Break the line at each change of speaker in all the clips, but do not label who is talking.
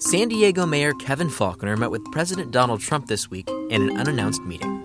San Diego Mayor Kevin Faulconer met with President Donald Trump this week in an unannounced meeting.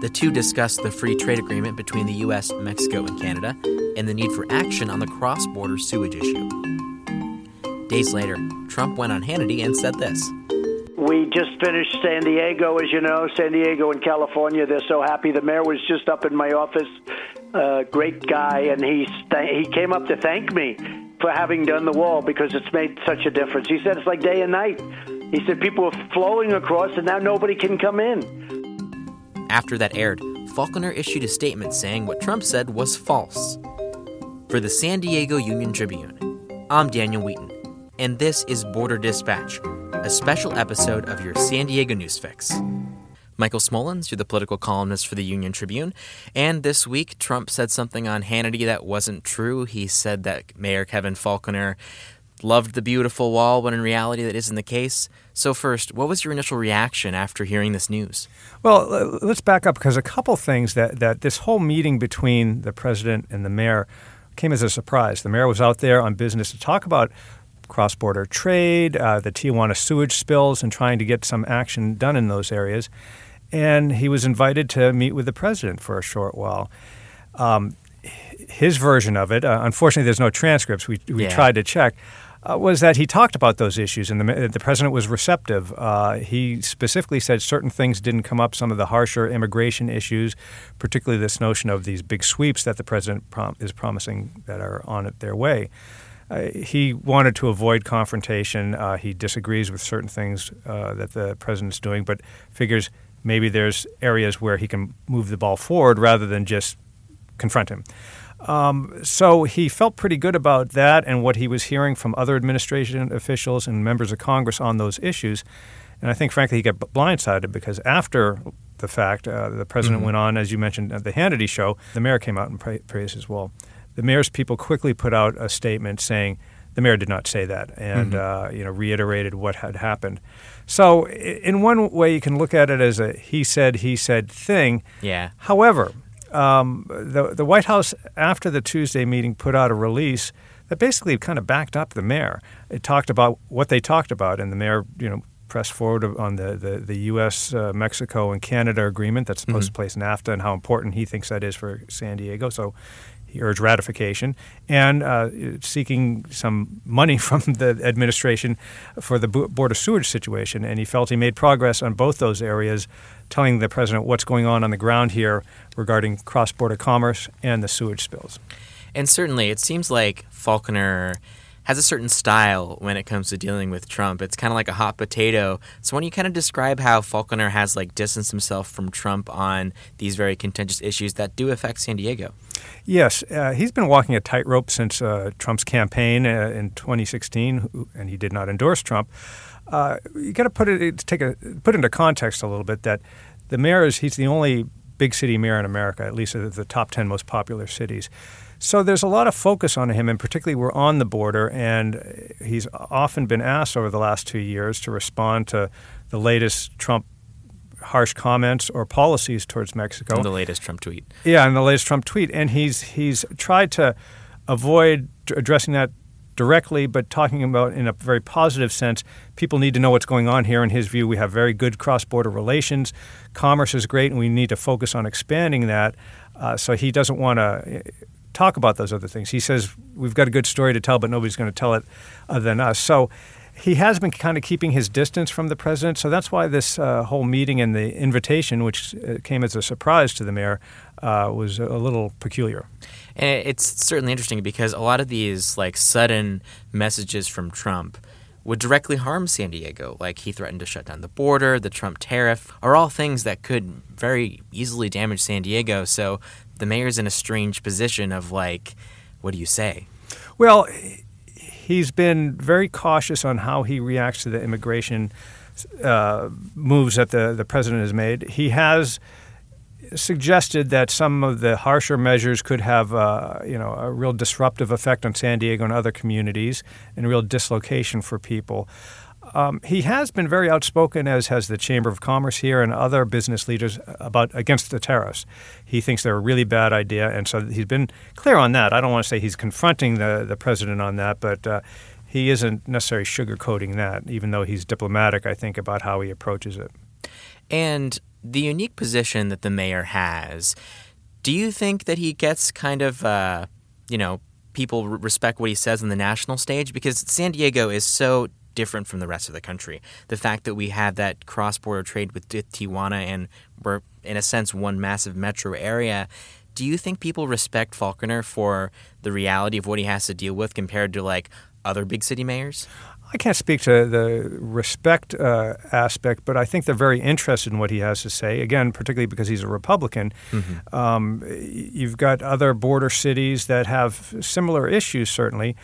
The two discussed the free trade agreement between the U.S., Mexico, and Canada and the need for action on the cross border sewage issue. Days later, Trump went on Hannity and said this
We just finished San Diego, as you know, San Diego and California. They're so happy. The mayor was just up in my office. Uh, great guy, and he st- he came up to thank me for having done the wall because it's made such a difference. He said it's like day and night. He said people are flowing across, and now nobody can come in.
After that aired, Faulconer issued a statement saying what Trump said was false. For the San Diego Union Tribune, I'm Daniel Wheaton, and this is Border Dispatch, a special episode of your San Diego News Fix. Michael Smolens, you're the political columnist for the Union Tribune. And this week, Trump said something on Hannity that wasn't true. He said that Mayor Kevin Faulconer loved the beautiful wall when in reality that isn't the case. So, first, what was your initial reaction after hearing this news?
Well, let's back up because a couple things that, that this whole meeting between the president and the mayor came as a surprise. The mayor was out there on business to talk about cross border trade, uh, the Tijuana sewage spills, and trying to get some action done in those areas and he was invited to meet with the president for a short while. Um, his version of it, uh, unfortunately, there's no transcripts. We, we yeah. tried to check. Uh, was that he talked about those issues and the, the president was receptive. Uh, he specifically said certain things didn't come up, some of the harsher immigration issues, particularly this notion of these big sweeps that the president prom- is promising that are on their way. Uh, he wanted to avoid confrontation. Uh, he disagrees with certain things uh, that the president's doing, but figures maybe there's areas where he can move the ball forward rather than just confront him. Um, so he felt pretty good about that and what he was hearing from other administration officials and members of Congress on those issues. And I think, frankly, he got blindsided because after the fact, uh, the president mm-hmm. went on, as you mentioned at the Hannity show, the mayor came out and pra- praised as well. The mayor's people quickly put out a statement saying the mayor did not say that and mm-hmm. uh, you know reiterated what had happened. So, in one way, you can look at it as a he said, he said thing.
Yeah.
However, um, the, the White House, after the Tuesday meeting, put out a release that basically kind of backed up the mayor. It talked about what they talked about, and the mayor, you know, pressed forward on the, the, the U.S., uh, Mexico, and Canada agreement that's supposed mm-hmm. to place NAFTA and how important he thinks that is for San Diego. So he urged ratification and uh, seeking some money from the administration for the border sewage situation. And he felt he made progress on both those areas, telling the president what's going on on the ground here regarding cross border commerce and the sewage spills.
And certainly, it seems like Faulconer has a certain style when it comes to dealing with Trump. It's kind of like a hot potato. So, when you kind of describe how Faulconer has like distanced himself from Trump on these very contentious issues that do affect San Diego.
Yes, uh, he's been walking a tightrope since uh, Trump's campaign uh, in 2016, and he did not endorse Trump. Uh, you got to put it take a put into context a little bit that the mayor is he's the only big city mayor in America, at least the top 10 most popular cities. So there's a lot of focus on him, and particularly we're on the border, and he's often been asked over the last two years to respond to the latest Trump harsh comments or policies towards Mexico.
In the latest Trump tweet.
Yeah, in the latest Trump tweet, and he's he's tried to avoid addressing that directly, but talking about in a very positive sense. People need to know what's going on here. In his view, we have very good cross-border relations. Commerce is great, and we need to focus on expanding that. Uh, so he doesn't want to talk about those other things. He says we've got a good story to tell, but nobody's going to tell it other than us. So he has been kind of keeping his distance from the president. So that's why this uh, whole meeting and the invitation, which uh, came as a surprise to the mayor, uh, was a little peculiar.
And it's certainly interesting because a lot of these like sudden messages from Trump would directly harm San Diego. Like he threatened to shut down the border, the Trump tariff, are all things that could very easily damage San Diego. So the mayor's in a strange position of like, what do you say?
Well, he's been very cautious on how he reacts to the immigration uh, moves that the, the president has made. He has suggested that some of the harsher measures could have uh, you know a real disruptive effect on San Diego and other communities and real dislocation for people. Um, he has been very outspoken, as has the Chamber of Commerce here and other business leaders, about against the tariffs. He thinks they're a really bad idea, and so he's been clear on that. I don't want to say he's confronting the the president on that, but uh, he isn't necessarily sugarcoating that, even though he's diplomatic, I think, about how he approaches it.
And the unique position that the mayor has, do you think that he gets kind of, uh, you know, people respect what he says on the national stage? Because San Diego is so different from the rest of the country. The fact that we have that cross border trade with Tijuana and we're, in a sense, one massive metro area. Do you think people respect Faulconer for the reality of what he has to deal with compared to like other big city mayors?
I can't speak to the respect uh, aspect, but I think they're very interested in what he has to say. Again, particularly because he's a Republican. Mm-hmm. Um, you've got other border cities that have similar issues, certainly.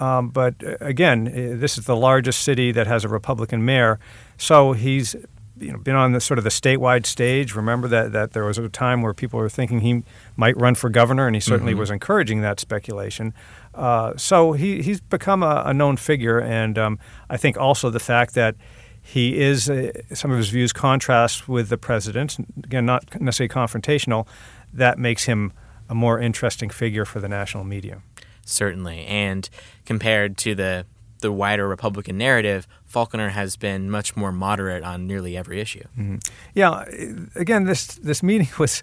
Um, but uh, again, this is the largest city that has a Republican mayor, so he's you know, been on the sort of the statewide stage. Remember that, that there was a time where people were thinking he might run for governor, and he certainly mm-hmm. was encouraging that speculation. Uh, so he, he's become a, a known figure, and um, I think also the fact that he is uh, some of his views contrast with the president. Again, not necessarily confrontational. That makes him a more interesting figure for the national media
certainly. And compared to the the wider Republican narrative, Faulconer has been much more moderate on nearly every issue.
Mm-hmm. Yeah, again, this this meeting was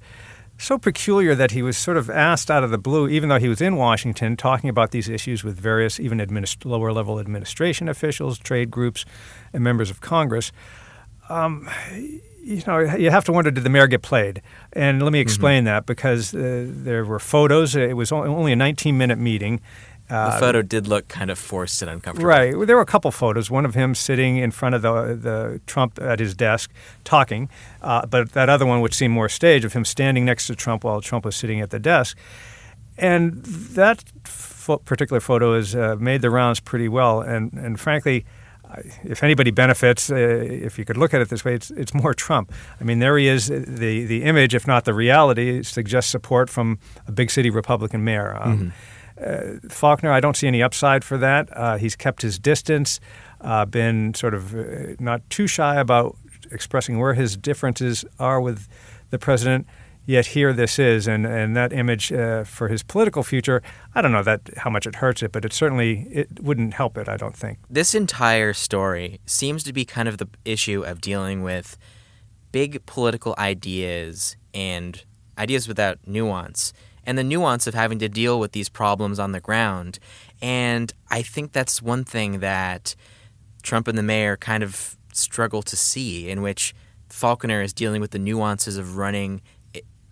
so peculiar that he was sort of asked out of the blue, even though he was in Washington talking about these issues with various, even administ- lower level administration officials, trade groups, and members of Congress. Um, you know, you have to wonder did the mayor get played? And let me mm-hmm. explain mm-hmm. that because uh, there were photos. It was only a 19 minute meeting.
Uh, the photo did look kind of forced and uncomfortable.
Right. There were a couple photos. One of him sitting in front of the the Trump at his desk talking, uh, but that other one, which seemed more staged, of him standing next to Trump while Trump was sitting at the desk. And that fo- particular photo has uh, made the rounds pretty well. And and frankly, if anybody benefits, uh, if you could look at it this way, it's, it's more Trump. I mean, there he is. The the image, if not the reality, suggests support from a big city Republican mayor. Um, mm-hmm. uh, Faulconer, I don't see any upside for that. Uh, he's kept his distance, uh, been sort of uh, not too shy about expressing where his differences are with the president. Yet here this is, and, and that image uh, for his political future, I don't know that how much it hurts it, but it certainly it wouldn't help it. I don't think
this entire story seems to be kind of the issue of dealing with big political ideas and ideas without nuance, and the nuance of having to deal with these problems on the ground. And I think that's one thing that Trump and the mayor kind of struggle to see, in which Faulconer is dealing with the nuances of running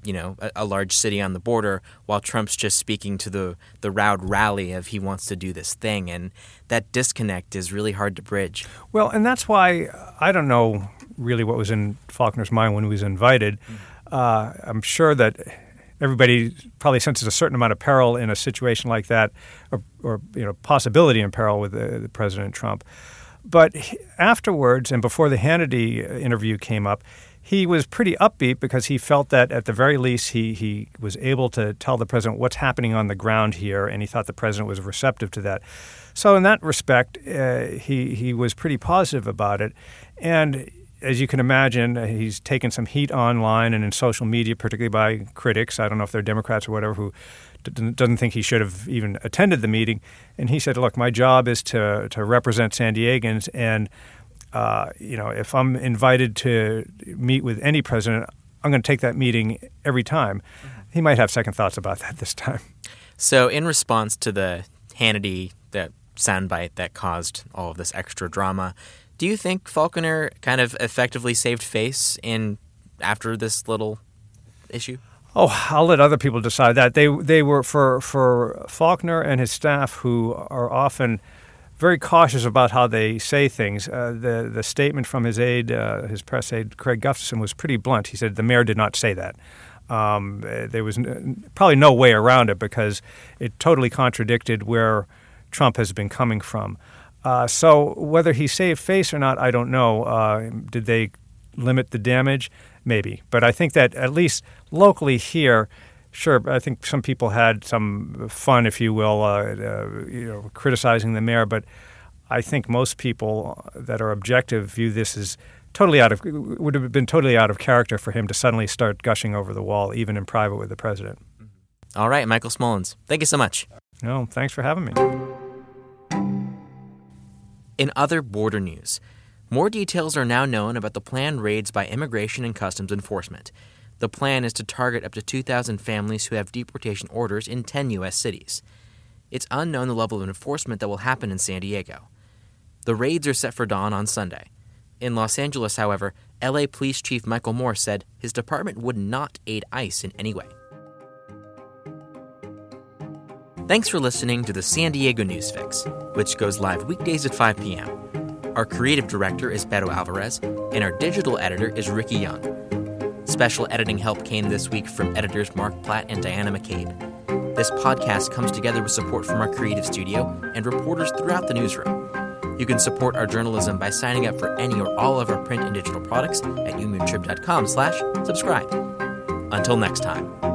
you know a, a, large city on the border, while Trump's just speaking to the the loud rally of he wants to do this thing, and that disconnect is really hard to bridge.
Well, and that's why I don't know really what was in Faulconer's mind when he was invited. Mm-hmm. Uh, I'm sure that everybody probably senses a certain amount of peril in a situation like that, or, or you know possibility in peril with uh, President Trump. But afterwards, and before the Hannity interview came up, he was pretty upbeat because he felt that at the very least he, he was able to tell the president what's happening on the ground here, and he thought the president was receptive to that. So in that respect, uh, he he was pretty positive about it, and as you can imagine, uh, he's taken some heat online and in social media, particularly by critics. I don't know if they're Democrats or whatever who doesn't think he should have even attended the meeting. And he said, "Look, my job is to to represent San Diegans, and uh, you know, if I'm invited to meet with any president, I'm going to take that meeting every time. Mm-hmm. He might have second thoughts about that this time.
So, in response to the Hannity that soundbite that caused all of this extra drama, do you think Faulconer kind of effectively saved face in after this little issue?
Oh, I'll let other people decide that. They they were for for Faulconer and his staff who are often very cautious about how they say things. Uh, the the statement from his aide, uh, his press aide Craig Gustafson, was pretty blunt. He said the mayor did not say that. Um, uh, there was n- probably no way around it because it totally contradicted where Trump has been coming from. Uh, so whether he saved face or not, I don't know. Uh, did they limit the damage? Maybe, but I think that at least locally here Sure, I think some people had some fun, if you will, uh, uh, you know, criticizing the mayor. But I think most people that are objective view this as totally out of would have been totally out of character for him to suddenly start gushing over the wall, even in private with the president.
All right, Michael Smolens, thank you so much.
No, thanks for having me.
In other border news, more details are now known about the planned raids by Immigration and Customs Enforcement. The plan is to target up to 2,000 families who have deportation orders in 10 U.S. cities. It's unknown the level of enforcement that will happen in San Diego. The raids are set for dawn on Sunday. In Los Angeles, however, LA Police Chief Michael Moore said his department would not aid ICE in any way. Thanks for listening to the San Diego News Fix, which goes live weekdays at 5 p.m. Our creative director is Beto Alvarez, and our digital editor is Ricky Young. Special editing help came this week from editors Mark Platt and Diana McCabe. This podcast comes together with support from our creative studio and reporters throughout the newsroom. You can support our journalism by signing up for any or all of our print and digital products at uniontrib.com slash subscribe. Until next time.